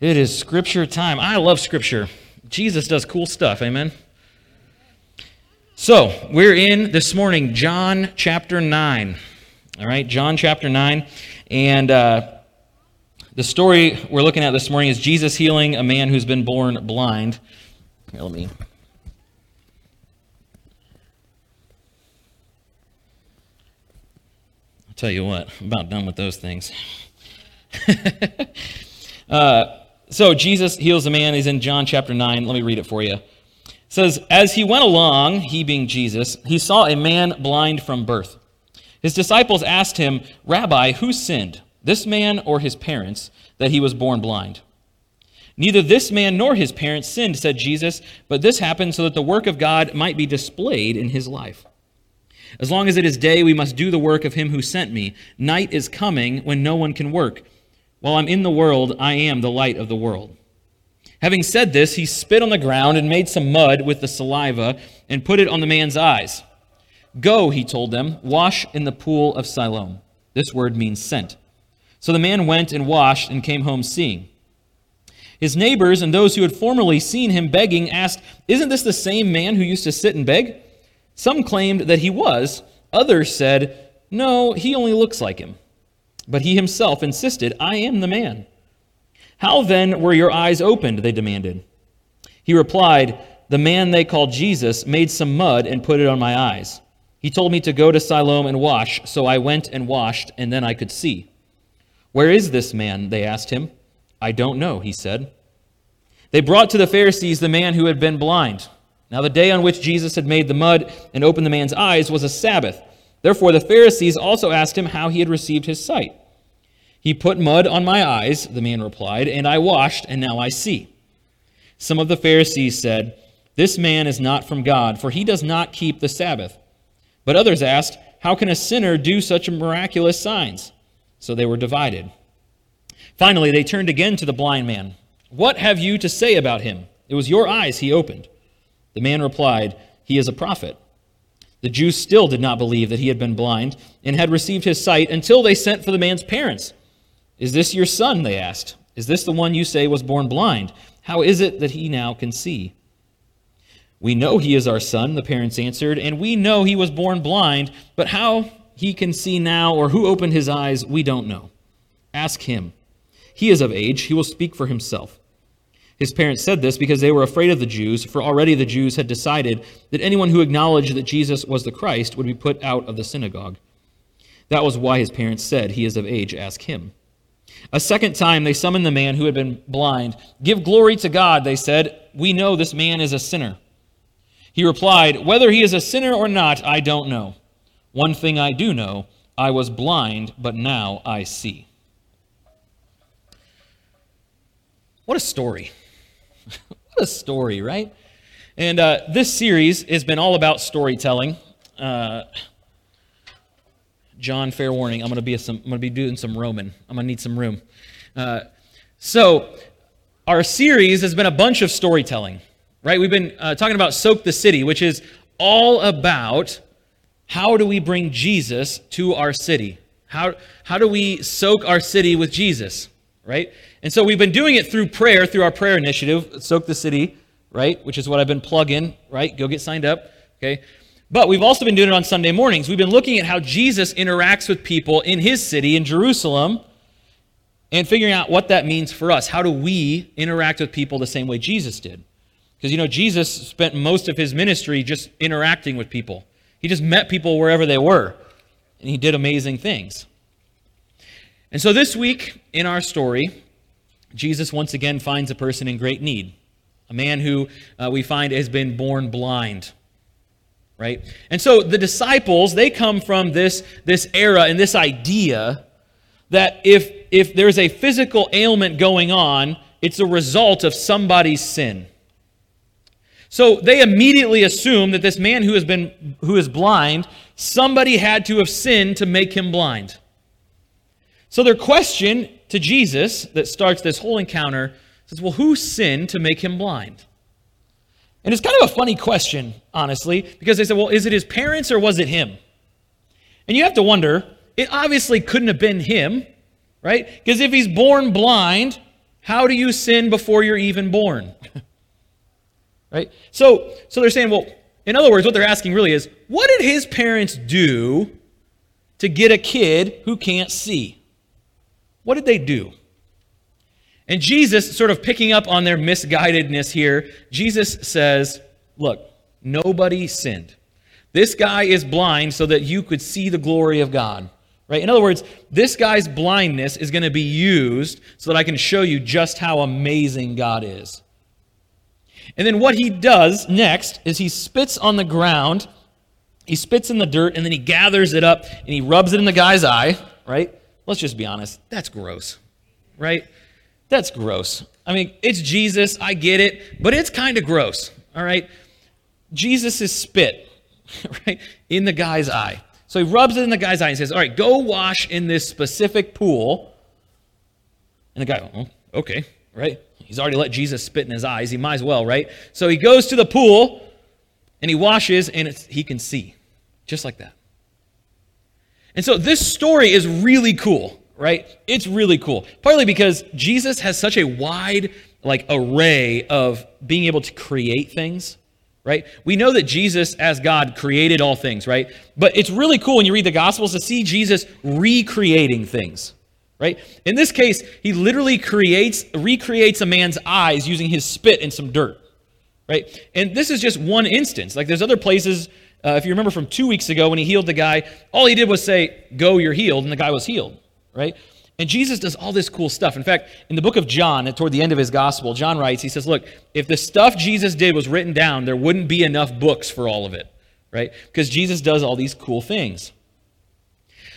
It is scripture time. I love scripture. Jesus does cool stuff. Amen. So, we're in this morning John chapter 9. All right, John chapter 9. And uh, the story we're looking at this morning is Jesus healing a man who's been born blind. Here, let me. I'll tell you what, I'm about done with those things. uh, so Jesus heals a man. He's in John chapter 9. Let me read it for you. It says, As he went along, he being Jesus, he saw a man blind from birth. His disciples asked him, Rabbi, who sinned, this man or his parents, that he was born blind? Neither this man nor his parents sinned, said Jesus, but this happened so that the work of God might be displayed in his life. As long as it is day, we must do the work of him who sent me. Night is coming when no one can work. While I'm in the world, I am the light of the world. Having said this, he spit on the ground and made some mud with the saliva and put it on the man's eyes. Go, he told them, wash in the pool of Siloam. This word means sent. So the man went and washed and came home seeing. His neighbors and those who had formerly seen him begging asked, Isn't this the same man who used to sit and beg? Some claimed that he was. Others said, No, he only looks like him. But he himself insisted, I am the man. How then were your eyes opened? They demanded. He replied, The man they called Jesus made some mud and put it on my eyes. He told me to go to Siloam and wash, so I went and washed, and then I could see. Where is this man? They asked him. I don't know, he said. They brought to the Pharisees the man who had been blind. Now, the day on which Jesus had made the mud and opened the man's eyes was a Sabbath. Therefore, the Pharisees also asked him how he had received his sight. He put mud on my eyes, the man replied, and I washed, and now I see. Some of the Pharisees said, This man is not from God, for he does not keep the Sabbath. But others asked, How can a sinner do such miraculous signs? So they were divided. Finally, they turned again to the blind man. What have you to say about him? It was your eyes he opened. The man replied, He is a prophet. The Jews still did not believe that he had been blind and had received his sight until they sent for the man's parents. Is this your son? They asked. Is this the one you say was born blind? How is it that he now can see? We know he is our son, the parents answered, and we know he was born blind, but how he can see now or who opened his eyes, we don't know. Ask him. He is of age, he will speak for himself. His parents said this because they were afraid of the Jews, for already the Jews had decided that anyone who acknowledged that Jesus was the Christ would be put out of the synagogue. That was why his parents said, He is of age, ask him. A second time they summoned the man who had been blind. Give glory to God, they said. We know this man is a sinner. He replied, Whether he is a sinner or not, I don't know. One thing I do know I was blind, but now I see. What a story! what a story, right? And uh, this series has been all about storytelling. Uh, John, fair warning, I'm going to be some, I'm going to be doing some Roman. I'm going to need some room. Uh, so, our series has been a bunch of storytelling, right? We've been uh, talking about Soak the City, which is all about how do we bring Jesus to our city? How, how do we soak our city with Jesus, right? And so we've been doing it through prayer, through our prayer initiative, Soak the City, right? Which is what I've been plugging, right? Go get signed up, okay? But we've also been doing it on Sunday mornings. We've been looking at how Jesus interacts with people in his city, in Jerusalem, and figuring out what that means for us. How do we interact with people the same way Jesus did? Because, you know, Jesus spent most of his ministry just interacting with people. He just met people wherever they were, and he did amazing things. And so this week in our story, Jesus once again finds a person in great need, a man who uh, we find has been born blind. Right? And so the disciples, they come from this, this era and this idea that if, if there's a physical ailment going on, it's a result of somebody's sin. So they immediately assume that this man who has been who is blind, somebody had to have sinned to make him blind. So their question to Jesus that starts this whole encounter says, Well, who sinned to make him blind? And it's kind of a funny question, honestly, because they said, Well, is it his parents or was it him? And you have to wonder, it obviously couldn't have been him, right? Because if he's born blind, How do you sin before you're even born? right? So, so they're saying, well, in other words, what they're asking really is, what did his parents do to get a kid who can't see? What did they do? And Jesus, sort of picking up on their misguidedness here, Jesus says, Look, nobody sinned. This guy is blind so that you could see the glory of God. Right? In other words, this guy's blindness is going to be used so that I can show you just how amazing God is. And then what he does next is he spits on the ground, he spits in the dirt, and then he gathers it up and he rubs it in the guy's eye, right? Let's just be honest. That's gross, right? That's gross. I mean, it's Jesus, I get it, but it's kind of gross, all right? Jesus is spit, right, in the guy's eye. So he rubs it in the guy's eye and says, All right, go wash in this specific pool. And the guy, oh, okay, right? He's already let Jesus spit in his eyes. He might as well, right? So he goes to the pool and he washes and he can see, just like that. And so this story is really cool, right? It's really cool. Partly because Jesus has such a wide like array of being able to create things right? We know that Jesus, as God, created all things, right? But it's really cool when you read the Gospels to see Jesus recreating things, right? In this case, he literally creates, recreates a man's eyes using his spit and some dirt, right? And this is just one instance. Like there's other places. Uh, if you remember from two weeks ago when he healed the guy, all he did was say, "Go, you're healed," and the guy was healed, right? And Jesus does all this cool stuff. In fact, in the book of John, toward the end of his gospel, John writes, he says, Look, if the stuff Jesus did was written down, there wouldn't be enough books for all of it, right? Because Jesus does all these cool things.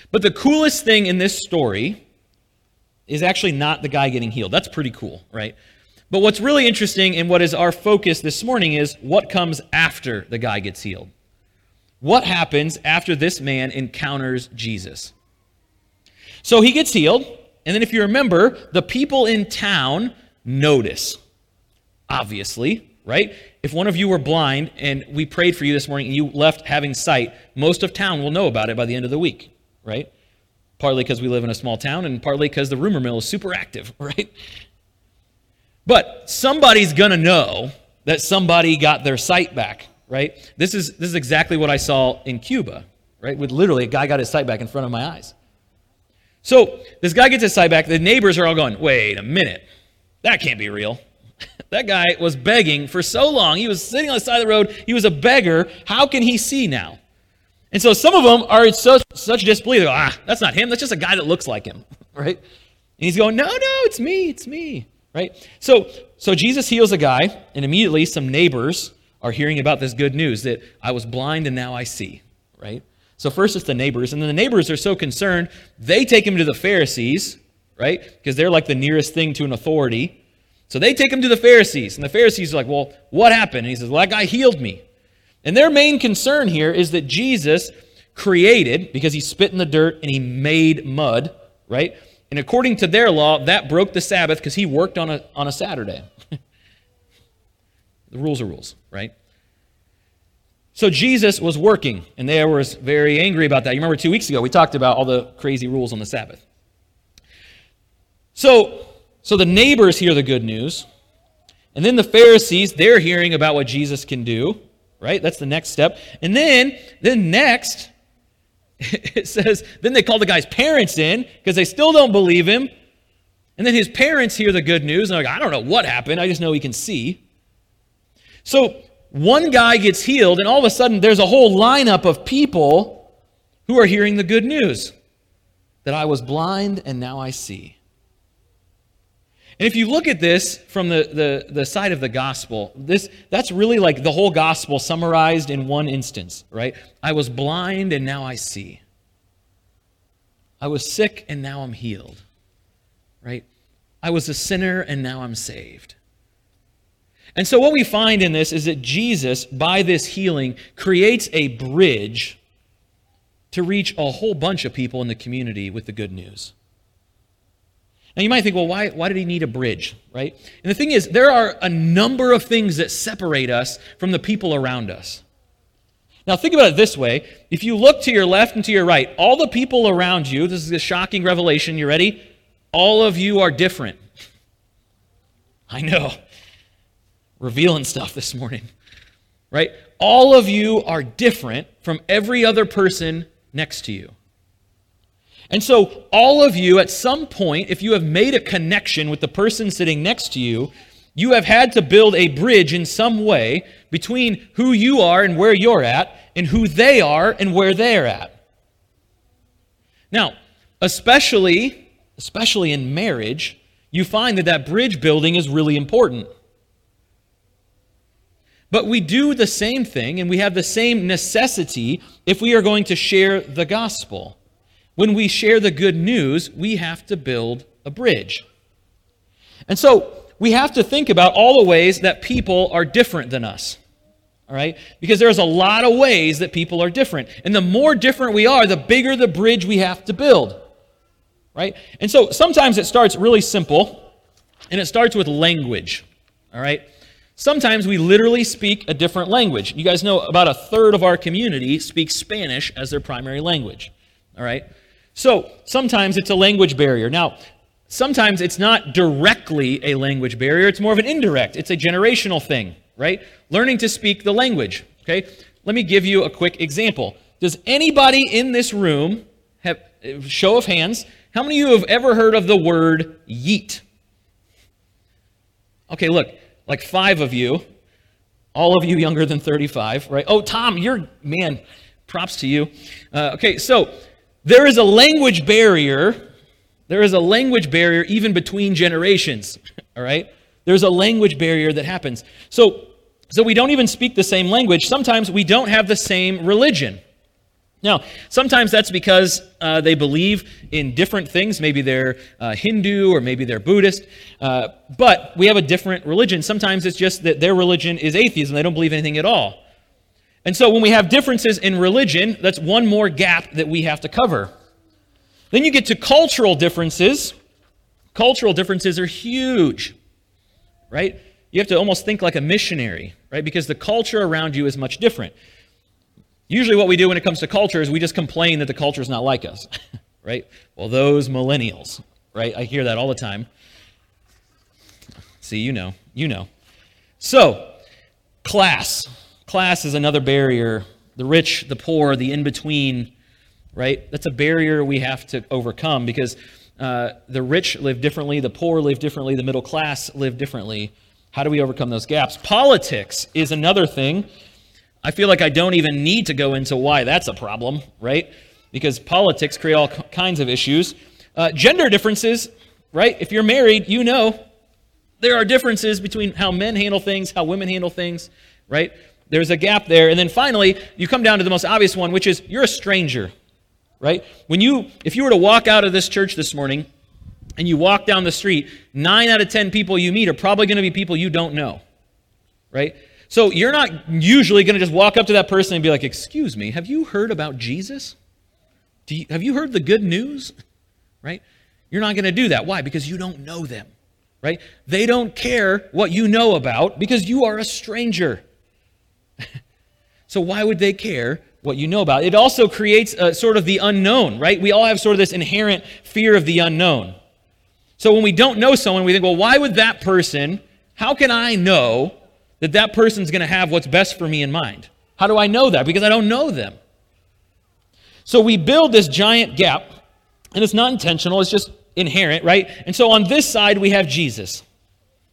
But the coolest thing in this story is actually not the guy getting healed. That's pretty cool, right? But what's really interesting and what is our focus this morning is what comes after the guy gets healed. What happens after this man encounters Jesus? So he gets healed. And then, if you remember, the people in town notice, obviously, right? If one of you were blind and we prayed for you this morning and you left having sight, most of town will know about it by the end of the week, right? Partly because we live in a small town and partly because the rumor mill is super active, right? But somebody's going to know that somebody got their sight back, right? This is, this is exactly what I saw in Cuba, right? With literally a guy got his sight back in front of my eyes. So this guy gets his sight back. The neighbors are all going, wait a minute. That can't be real. that guy was begging for so long. He was sitting on the side of the road. He was a beggar. How can he see now? And so some of them are in such, such disbelief. They go, ah, that's not him. That's just a guy that looks like him, right? And he's going, no, no, it's me. It's me, right? So, so Jesus heals a guy, and immediately some neighbors are hearing about this good news that I was blind and now I see, right? So first it's the neighbors, and then the neighbors are so concerned, they take him to the Pharisees, right? Because they're like the nearest thing to an authority. So they take him to the Pharisees, and the Pharisees are like, Well, what happened? And he says, Well, that guy healed me. And their main concern here is that Jesus created, because he spit in the dirt and he made mud, right? And according to their law, that broke the Sabbath because he worked on a, on a Saturday. the rules are rules, right? So Jesus was working, and they were very angry about that. You remember two weeks ago, we talked about all the crazy rules on the Sabbath. So, so the neighbors hear the good news, and then the Pharisees, they're hearing about what Jesus can do, right? That's the next step. And then, then next, it says, then they call the guy's parents in because they still don't believe him. And then his parents hear the good news, and they're like, I don't know what happened. I just know he can see. So one guy gets healed, and all of a sudden there's a whole lineup of people who are hearing the good news that I was blind and now I see. And if you look at this from the, the, the side of the gospel, this, that's really like the whole gospel summarized in one instance, right? I was blind and now I see. I was sick and now I'm healed, right? I was a sinner and now I'm saved. And so, what we find in this is that Jesus, by this healing, creates a bridge to reach a whole bunch of people in the community with the good news. Now, you might think, well, why, why did he need a bridge, right? And the thing is, there are a number of things that separate us from the people around us. Now, think about it this way. If you look to your left and to your right, all the people around you, this is a shocking revelation, you ready? All of you are different. I know. Revealing stuff this morning, right? All of you are different from every other person next to you. And so, all of you, at some point, if you have made a connection with the person sitting next to you, you have had to build a bridge in some way between who you are and where you're at, and who they are and where they're at. Now, especially, especially in marriage, you find that that bridge building is really important. But we do the same thing and we have the same necessity if we are going to share the gospel. When we share the good news, we have to build a bridge. And so we have to think about all the ways that people are different than us. All right? Because there's a lot of ways that people are different. And the more different we are, the bigger the bridge we have to build. Right? And so sometimes it starts really simple, and it starts with language. All right? Sometimes we literally speak a different language. You guys know about a third of our community speaks Spanish as their primary language. All right? So sometimes it's a language barrier. Now, sometimes it's not directly a language barrier, it's more of an indirect, it's a generational thing, right? Learning to speak the language. Okay? Let me give you a quick example. Does anybody in this room have show of hands? How many of you have ever heard of the word yeet? Okay, look, like five of you, all of you younger than 35, right? Oh, Tom, you're, man, props to you. Uh, okay, so there is a language barrier. There is a language barrier even between generations, all right? There's a language barrier that happens. So, so we don't even speak the same language. Sometimes we don't have the same religion. Now, sometimes that's because uh, they believe in different things. Maybe they're uh, Hindu or maybe they're Buddhist. Uh, but we have a different religion. Sometimes it's just that their religion is atheism. They don't believe anything at all. And so when we have differences in religion, that's one more gap that we have to cover. Then you get to cultural differences. Cultural differences are huge, right? You have to almost think like a missionary, right? Because the culture around you is much different. Usually, what we do when it comes to culture is we just complain that the culture is not like us, right? Well, those millennials, right? I hear that all the time. See, you know, you know. So, class. Class is another barrier. The rich, the poor, the in between, right? That's a barrier we have to overcome because uh, the rich live differently, the poor live differently, the middle class live differently. How do we overcome those gaps? Politics is another thing I feel like I don't even need to go into why that's a problem, right? Because politics create all kinds of issues. Uh, gender differences, right? If you're married, you know there are differences between how men handle things, how women handle things, right? There's a gap there. And then finally, you come down to the most obvious one, which is you're a stranger, right? When you, if you were to walk out of this church this morning and you walk down the street, nine out of 10 people you meet are probably going to be people you don't know, right? So you're not usually going to just walk up to that person and be like, Excuse me, have you heard about Jesus? You, have you heard the good news? Right? You're not going to do that. Why? Because you don't know them. Right? They don't care what you know about because you are a stranger. so why would they care what you know about? It also creates a, sort of the unknown, right? We all have sort of this inherent fear of the unknown. So when we don't know someone, we think, well, why would that person, how can I know that that person's going to have what's best for me in mind. How do I know that? Because I don't know them. So we build this giant gap, and it's not intentional, it's just inherent, right? And so on this side, we have Jesus.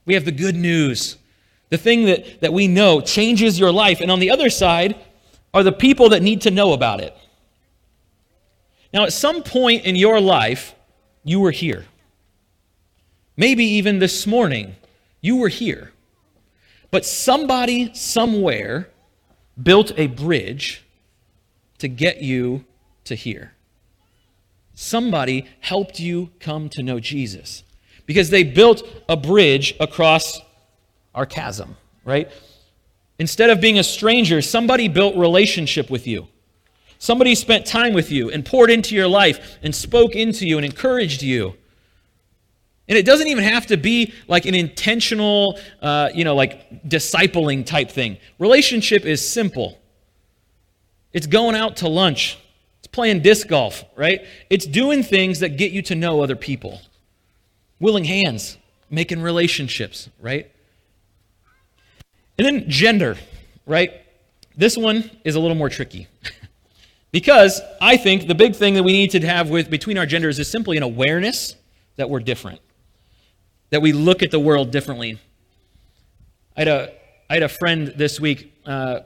We have the good news, the thing that, that we know changes your life. And on the other side are the people that need to know about it. Now, at some point in your life, you were here. Maybe even this morning, you were here. But somebody somewhere built a bridge to get you to here. Somebody helped you come to know Jesus because they built a bridge across our chasm, right? Instead of being a stranger, somebody built relationship with you. Somebody spent time with you and poured into your life and spoke into you and encouraged you. And it doesn't even have to be like an intentional, uh, you know, like discipling type thing. Relationship is simple. It's going out to lunch. It's playing disc golf, right? It's doing things that get you to know other people. Willing hands, making relationships, right? And then gender, right? This one is a little more tricky. because I think the big thing that we need to have with between our genders is simply an awareness that we're different. That we look at the world differently. I had a, I had a friend this week uh,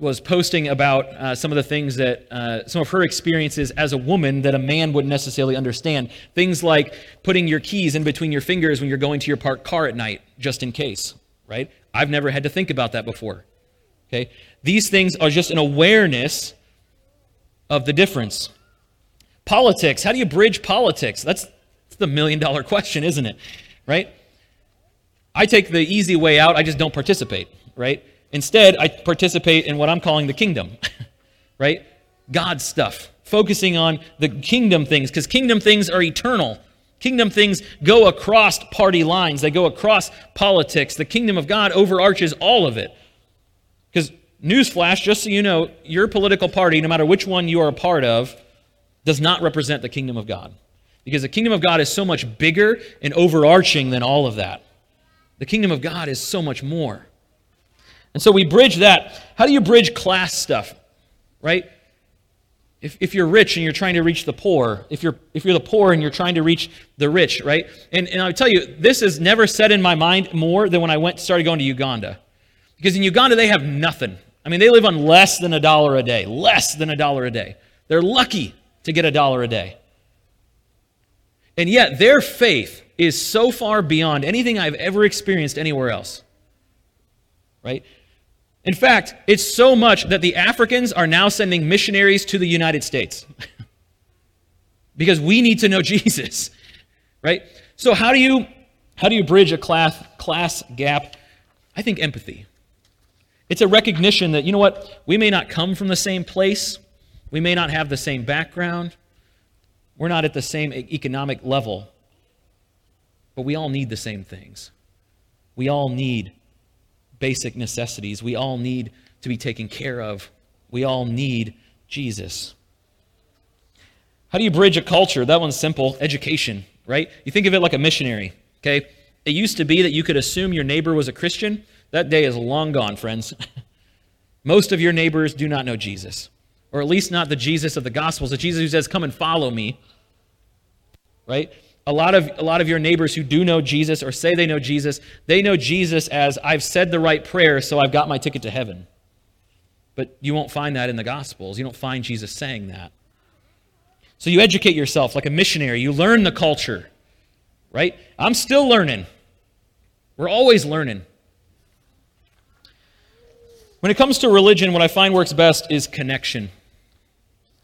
was posting about uh, some of the things that uh, some of her experiences as a woman that a man wouldn't necessarily understand. Things like putting your keys in between your fingers when you're going to your parked car at night, just in case, right? I've never had to think about that before. Okay? These things are just an awareness of the difference. Politics, how do you bridge politics? That's, that's the million dollar question, isn't it? Right? I take the easy way out, I just don't participate, right? Instead, I participate in what I'm calling the kingdom, right? God's stuff, focusing on the kingdom things, because kingdom things are eternal. Kingdom things go across party lines, they go across politics. The kingdom of God overarches all of it. Because, newsflash, just so you know, your political party, no matter which one you are a part of, does not represent the kingdom of God. Because the kingdom of God is so much bigger and overarching than all of that. The kingdom of God is so much more. And so we bridge that. How do you bridge class stuff? Right? If, if you're rich and you're trying to reach the poor, if you're, if you're the poor and you're trying to reach the rich, right? And, and I'll tell you, this is never set in my mind more than when I went started going to Uganda. Because in Uganda, they have nothing. I mean, they live on less than a dollar a day. Less than a dollar a day. They're lucky to get a dollar a day. And yet, their faith is so far beyond anything I've ever experienced anywhere else. Right? In fact, it's so much that the Africans are now sending missionaries to the United States because we need to know Jesus, right? So how do you how do you bridge a class class gap? I think empathy. It's a recognition that you know what, we may not come from the same place, we may not have the same background, we're not at the same economic level, but we all need the same things. We all need basic necessities. We all need to be taken care of. We all need Jesus. How do you bridge a culture? That one's simple education, right? You think of it like a missionary, okay? It used to be that you could assume your neighbor was a Christian. That day is long gone, friends. Most of your neighbors do not know Jesus, or at least not the Jesus of the Gospels, the Jesus who says, Come and follow me, right? a lot of a lot of your neighbors who do know Jesus or say they know Jesus, they know Jesus as I've said the right prayer, so I've got my ticket to heaven. But you won't find that in the Gospels. You don't find Jesus saying that. So you educate yourself like a missionary. You learn the culture, right? I'm still learning. We're always learning. When it comes to religion, what I find works best is connection.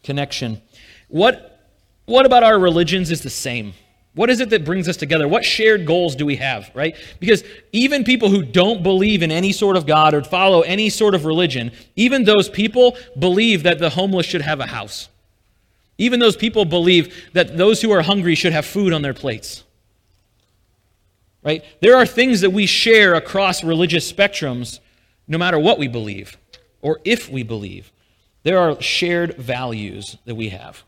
Connection. What, what about our religions is the same? What is it that brings us together? What shared goals do we have, right? Because even people who don't believe in any sort of God or follow any sort of religion, even those people believe that the homeless should have a house. Even those people believe that those who are hungry should have food on their plates. Right? There are things that we share across religious spectrums no matter what we believe or if we believe. There are shared values that we have.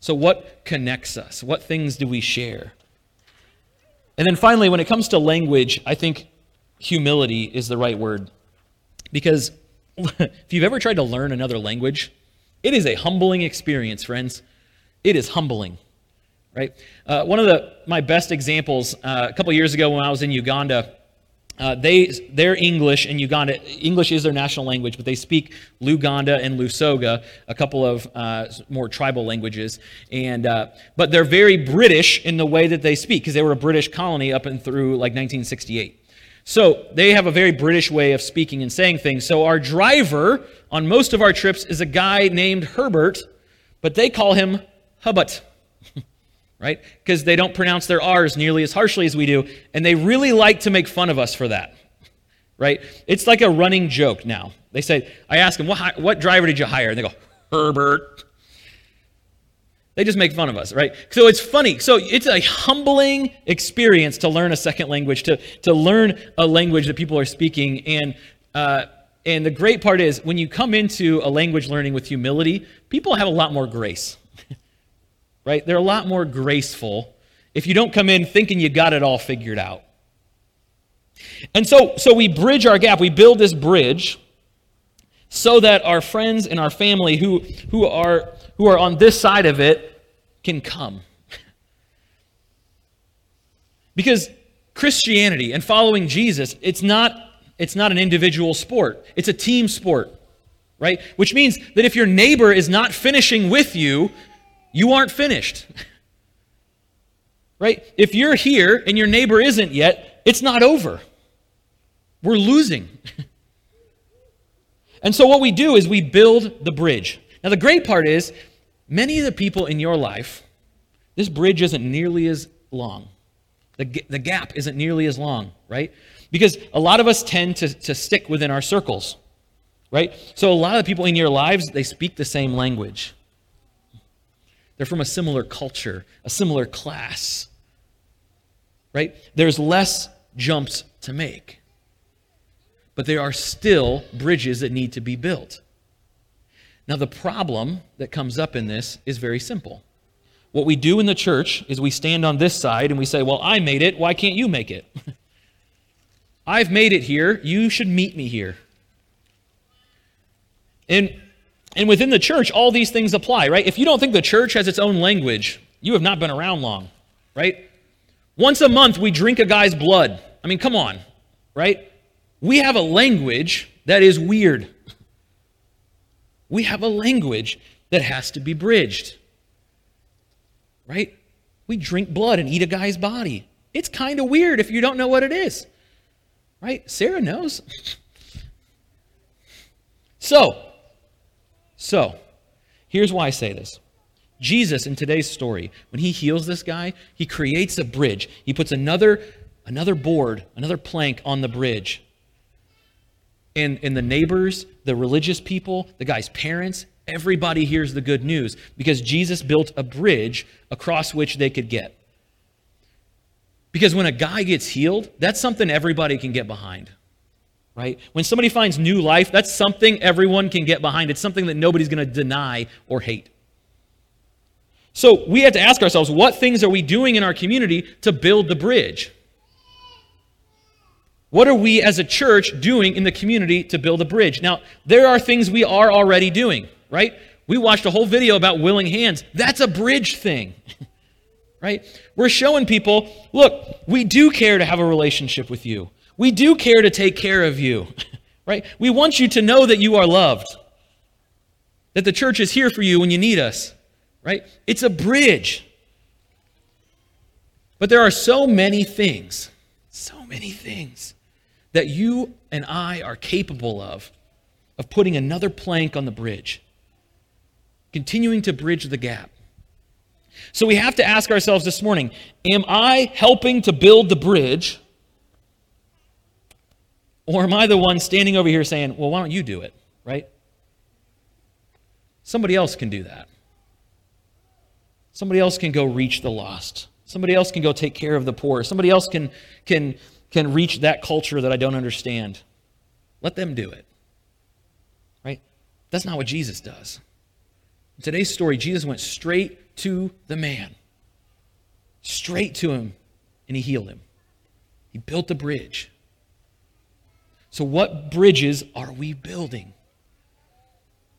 So, what connects us? What things do we share? And then finally, when it comes to language, I think humility is the right word. Because if you've ever tried to learn another language, it is a humbling experience, friends. It is humbling, right? Uh, one of the, my best examples, uh, a couple years ago when I was in Uganda, uh, they, their English in Uganda, English is their national language, but they speak Luganda and Lusoga, a couple of uh, more tribal languages. And, uh, but they're very British in the way that they speak, because they were a British colony up and through like 1968. So they have a very British way of speaking and saying things. So our driver on most of our trips is a guy named Herbert, but they call him Hubbut right? Because they don't pronounce their R's nearly as harshly as we do, and they really like to make fun of us for that, right? It's like a running joke now. They say, I ask them, what, what driver did you hire? And they go, Herbert. They just make fun of us, right? So it's funny. So it's a humbling experience to learn a second language, to, to learn a language that people are speaking. And, uh, and the great part is when you come into a language learning with humility, people have a lot more grace right? They're a lot more graceful. if you don't come in thinking you got it all figured out. And so, so we bridge our gap. We build this bridge so that our friends and our family who, who, are, who are on this side of it can come. Because Christianity and following Jesus, it's not, it's not an individual sport, it's a team sport, right? Which means that if your neighbor is not finishing with you, you aren't finished. right? If you're here and your neighbor isn't yet, it's not over. We're losing. and so what we do is we build the bridge. Now, the great part is, many of the people in your life, this bridge isn't nearly as long. The, the gap isn't nearly as long, right? Because a lot of us tend to, to stick within our circles, right? So a lot of the people in your lives, they speak the same language. They're from a similar culture, a similar class, right? There's less jumps to make. But there are still bridges that need to be built. Now, the problem that comes up in this is very simple. What we do in the church is we stand on this side and we say, Well, I made it. Why can't you make it? I've made it here. You should meet me here. And, and within the church, all these things apply, right? If you don't think the church has its own language, you have not been around long, right? Once a month, we drink a guy's blood. I mean, come on, right? We have a language that is weird. We have a language that has to be bridged right? We drink blood and eat a guy's body. It's kind of weird if you don't know what it is, right? Sarah knows. so, so, here's why I say this. Jesus in today's story, when he heals this guy, he creates a bridge. He puts another another board, another plank on the bridge. And, and the neighbors, the religious people, the guy's parents, everybody hears the good news because Jesus built a bridge across which they could get. Because when a guy gets healed, that's something everybody can get behind. Right? When somebody finds new life, that's something everyone can get behind. It's something that nobody's going to deny or hate. So we have to ask ourselves what things are we doing in our community to build the bridge? What are we as a church doing in the community to build a bridge? Now, there are things we are already doing right? We watched a whole video about willing hands. That's a bridge thing, right? We're showing people look, we do care to have a relationship with you, we do care to take care of you, right? We want you to know that you are loved, that the church is here for you when you need us, right? It's a bridge. But there are so many things, so many things that you and I are capable of, of putting another plank on the bridge continuing to bridge the gap. So we have to ask ourselves this morning Am I helping to build the bridge? Or am I the one standing over here saying, Well, why don't you do it, right? Somebody else can do that. Somebody else can go reach the lost. Somebody else can go take care of the poor. Somebody else can, can, can reach that culture that I don't understand. Let them do it. Right? That's not what Jesus does. In today's story, Jesus went straight to the man, straight to him, and he healed him. He built a bridge. So, what bridges are we building?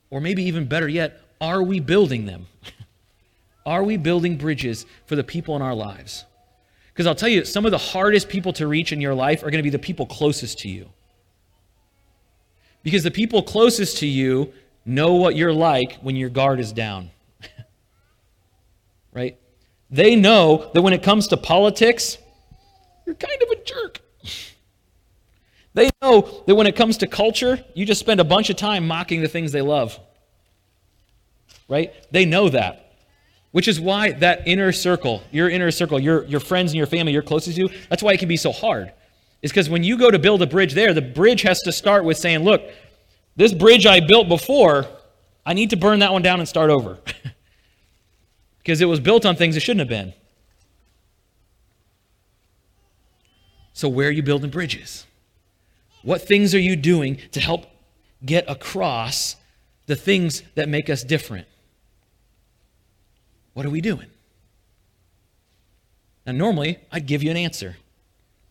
Or maybe even better yet, are we building them? are we building bridges for the people in our lives? Because I'll tell you, some of the hardest people to reach in your life are going to be the people closest to you. Because the people closest to you know what you're like when your guard is down. right? They know that when it comes to politics, you're kind of a jerk. They know that when it comes to culture, you just spend a bunch of time mocking the things they love. Right? They know that. Which is why that inner circle, your inner circle, your, your friends and your family, your closest to you, that's why it can be so hard. Is because when you go to build a bridge there, the bridge has to start with saying, look, this bridge I built before, I need to burn that one down and start over. because it was built on things it shouldn't have been. So, where are you building bridges? What things are you doing to help get across the things that make us different? What are we doing? Now, normally, I'd give you an answer,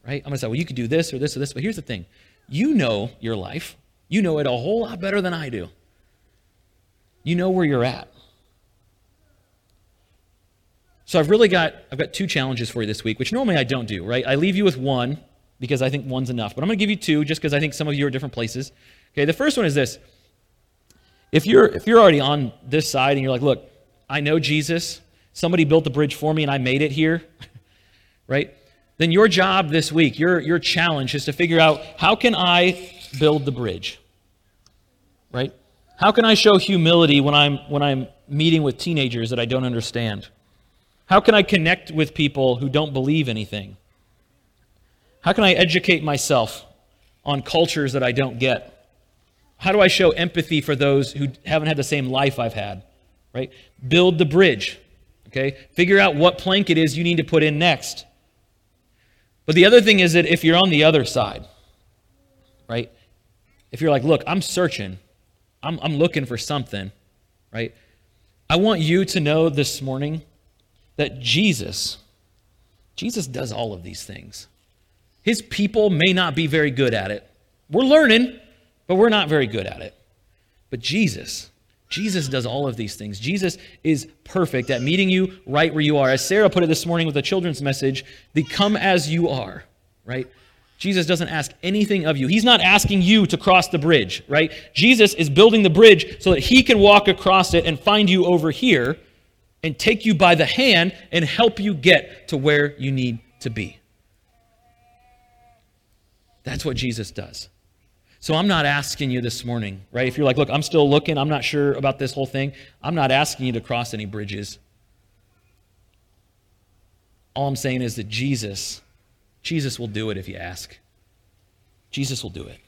right? I'm going to say, well, you could do this or this or this. But here's the thing you know your life, you know it a whole lot better than I do. You know where you're at. So I've really got I've got two challenges for you this week, which normally I don't do, right? I leave you with one because I think one's enough, but I'm going to give you two just because I think some of you are different places. Okay, the first one is this. If you're if you're already on this side and you're like, "Look, I know Jesus. Somebody built the bridge for me and I made it here." right? Then your job this week, your your challenge is to figure out how can I build the bridge? Right? How can I show humility when I'm when I'm meeting with teenagers that I don't understand? How can I connect with people who don't believe anything? How can I educate myself on cultures that I don't get? How do I show empathy for those who haven't had the same life I've had? Right? Build the bridge. Okay? Figure out what plank it is you need to put in next. But the other thing is that if you're on the other side, right? If you're like, look, I'm searching, I'm, I'm looking for something, right? I want you to know this morning that Jesus, Jesus does all of these things. His people may not be very good at it. We're learning, but we're not very good at it. But Jesus, Jesus does all of these things. Jesus is perfect at meeting you right where you are. As Sarah put it this morning with the children's message, the come as you are, right? Jesus doesn't ask anything of you. He's not asking you to cross the bridge, right? Jesus is building the bridge so that he can walk across it and find you over here and take you by the hand and help you get to where you need to be. That's what Jesus does. So I'm not asking you this morning, right? If you're like, look, I'm still looking, I'm not sure about this whole thing, I'm not asking you to cross any bridges. All I'm saying is that Jesus, Jesus will do it if you ask. Jesus will do it.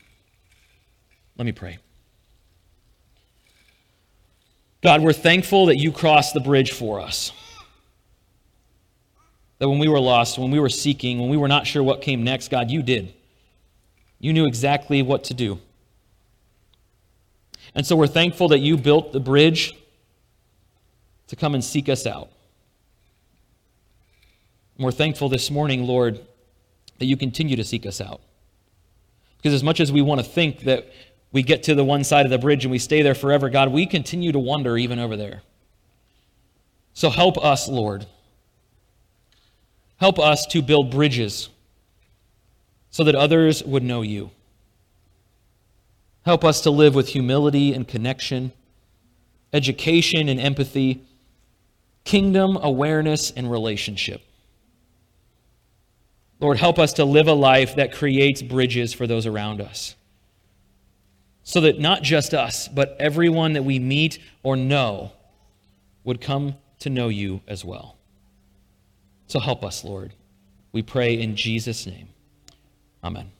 Let me pray. God, we're thankful that you crossed the bridge for us. That when we were lost, when we were seeking, when we were not sure what came next, God, you did. You knew exactly what to do. And so we're thankful that you built the bridge to come and seek us out. And we're thankful this morning, Lord, that you continue to seek us out. Because as much as we want to think that we get to the one side of the bridge and we stay there forever, God, we continue to wonder even over there. So help us, Lord. Help us to build bridges so that others would know you. Help us to live with humility and connection, education and empathy, kingdom awareness and relationship. Lord, help us to live a life that creates bridges for those around us so that not just us, but everyone that we meet or know would come to know you as well. So help us, Lord. We pray in Jesus' name. Amen.